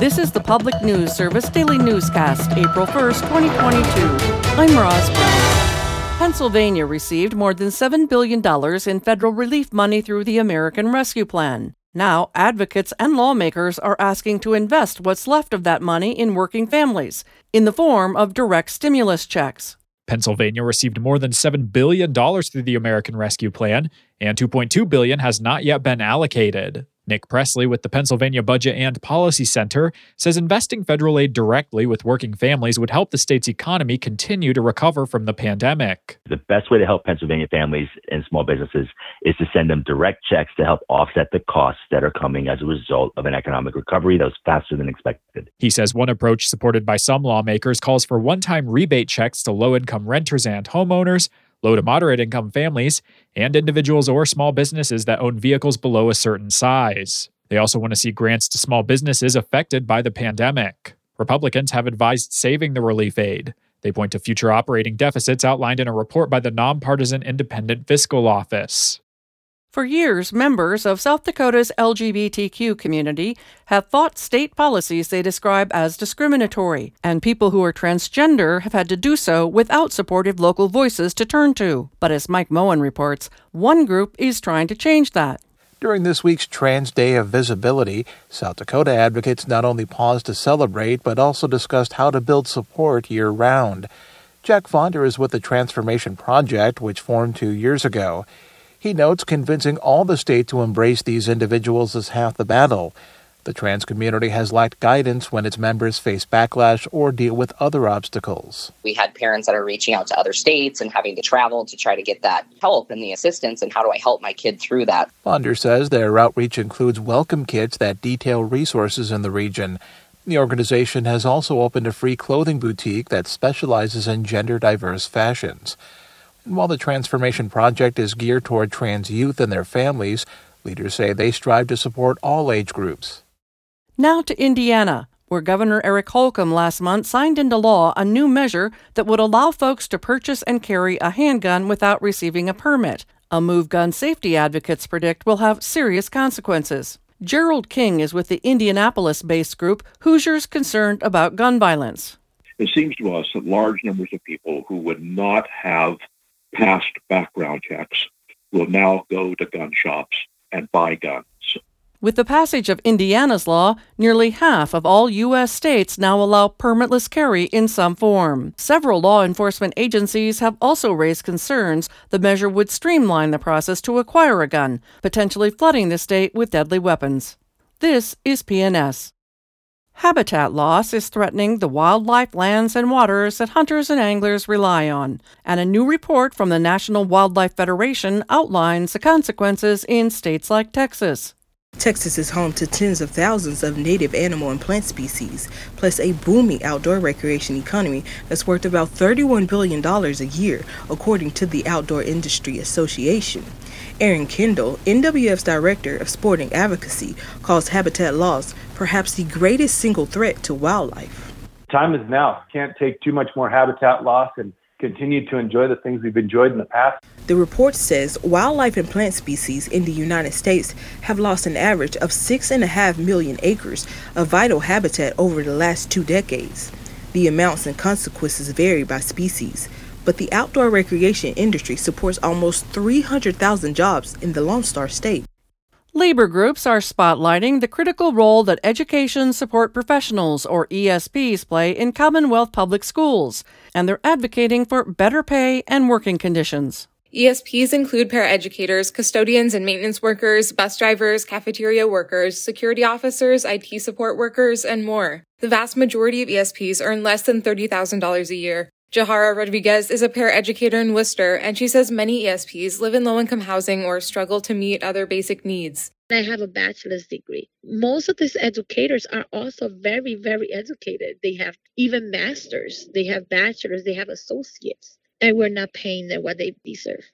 This is the Public News Service Daily Newscast, April 1st, 2022. I'm Roz Brown. Pennsylvania received more than $7 billion in federal relief money through the American Rescue Plan. Now, advocates and lawmakers are asking to invest what's left of that money in working families in the form of direct stimulus checks. Pennsylvania received more than $7 billion through the American Rescue Plan, and $2.2 billion has not yet been allocated. Nick Presley with the Pennsylvania Budget and Policy Center says investing federal aid directly with working families would help the state's economy continue to recover from the pandemic. The best way to help Pennsylvania families and small businesses is to send them direct checks to help offset the costs that are coming as a result of an economic recovery that was faster than expected. He says one approach supported by some lawmakers calls for one time rebate checks to low income renters and homeowners low to moderate income families, and individuals or small businesses that own vehicles below a certain size. They also want to see grants to small businesses affected by the pandemic. Republicans have advised saving the relief aid. They point to future operating deficits outlined in a report by the nonpartisan Independent Fiscal Office. For years, members of South Dakota's LGBTQ community have fought state policies they describe as discriminatory, and people who are transgender have had to do so without supportive local voices to turn to. But as Mike Moen reports, one group is trying to change that. During this week's Trans Day of Visibility, South Dakota advocates not only paused to celebrate, but also discussed how to build support year round. Jack Fonder is with the Transformation Project, which formed two years ago. He notes convincing all the state to embrace these individuals is half the battle. The trans community has lacked guidance when its members face backlash or deal with other obstacles. We had parents that are reaching out to other states and having to travel to try to get that help and the assistance. And how do I help my kid through that? Fonder says their outreach includes welcome kits that detail resources in the region. The organization has also opened a free clothing boutique that specializes in gender diverse fashions. While the Transformation Project is geared toward trans youth and their families, leaders say they strive to support all age groups. Now to Indiana, where Governor Eric Holcomb last month signed into law a new measure that would allow folks to purchase and carry a handgun without receiving a permit, a move gun safety advocates predict will have serious consequences. Gerald King is with the Indianapolis based group Hoosiers Concerned About Gun Violence. It seems to us that large numbers of people who would not have passed background checks will now go to gun shops and buy guns. With the passage of Indiana's law, nearly half of all U.S. states now allow permitless carry in some form. Several law enforcement agencies have also raised concerns the measure would streamline the process to acquire a gun, potentially flooding the state with deadly weapons. This is PNS. Habitat loss is threatening the wildlife lands and waters that hunters and anglers rely on, and a new report from the National Wildlife Federation outlines the consequences in states like Texas. Texas is home to tens of thousands of native animal and plant species, plus a booming outdoor recreation economy that's worth about $31 billion a year, according to the Outdoor Industry Association. Aaron Kindle, NWF's Director of Sporting Advocacy, calls habitat loss perhaps the greatest single threat to wildlife. Time is now. Can't take too much more habitat loss and continue to enjoy the things we've enjoyed in the past. The report says wildlife and plant species in the United States have lost an average of 6.5 million acres of vital habitat over the last two decades. The amounts and consequences vary by species but the outdoor recreation industry supports almost 300,000 jobs in the Lone Star State. Labor groups are spotlighting the critical role that education support professionals, or ESPs, play in Commonwealth public schools, and they're advocating for better pay and working conditions. ESPs include paraeducators, custodians and maintenance workers, bus drivers, cafeteria workers, security officers, IT support workers, and more. The vast majority of ESPs earn less than $30,000 a year. Jahara Rodriguez is a paraeducator in Worcester, and she says many ESPs live in low income housing or struggle to meet other basic needs. I have a bachelor's degree. Most of these educators are also very, very educated. They have even masters, they have bachelors, they have associates, and we're not paying them what they deserve.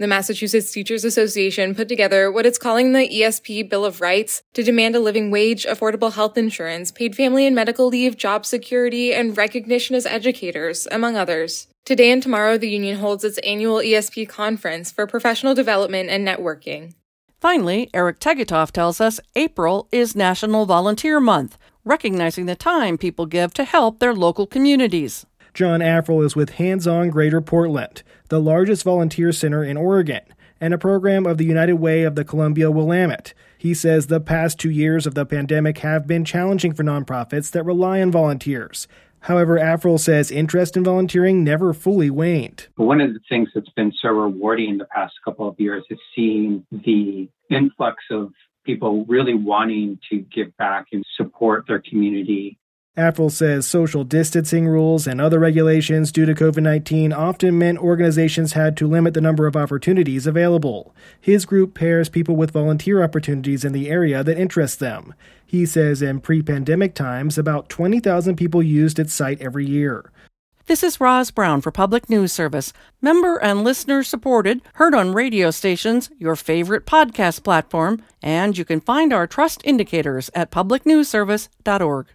The Massachusetts Teachers Association put together what it's calling the ESP Bill of Rights to demand a living wage, affordable health insurance, paid family and medical leave, job security, and recognition as educators, among others. Today and tomorrow, the union holds its annual ESP conference for professional development and networking. Finally, Eric Tegethoff tells us April is National Volunteer Month, recognizing the time people give to help their local communities. John Afrill is with Hands On Greater Portland, the largest volunteer center in Oregon, and a program of the United Way of the Columbia Willamette. He says the past two years of the pandemic have been challenging for nonprofits that rely on volunteers. However, Afrill says interest in volunteering never fully waned. One of the things that's been so rewarding in the past couple of years is seeing the influx of people really wanting to give back and support their community Afrill says social distancing rules and other regulations due to COVID 19 often meant organizations had to limit the number of opportunities available. His group pairs people with volunteer opportunities in the area that interest them. He says in pre pandemic times, about 20,000 people used its site every year. This is Roz Brown for Public News Service, member and listener supported, heard on radio stations, your favorite podcast platform, and you can find our trust indicators at publicnewsservice.org.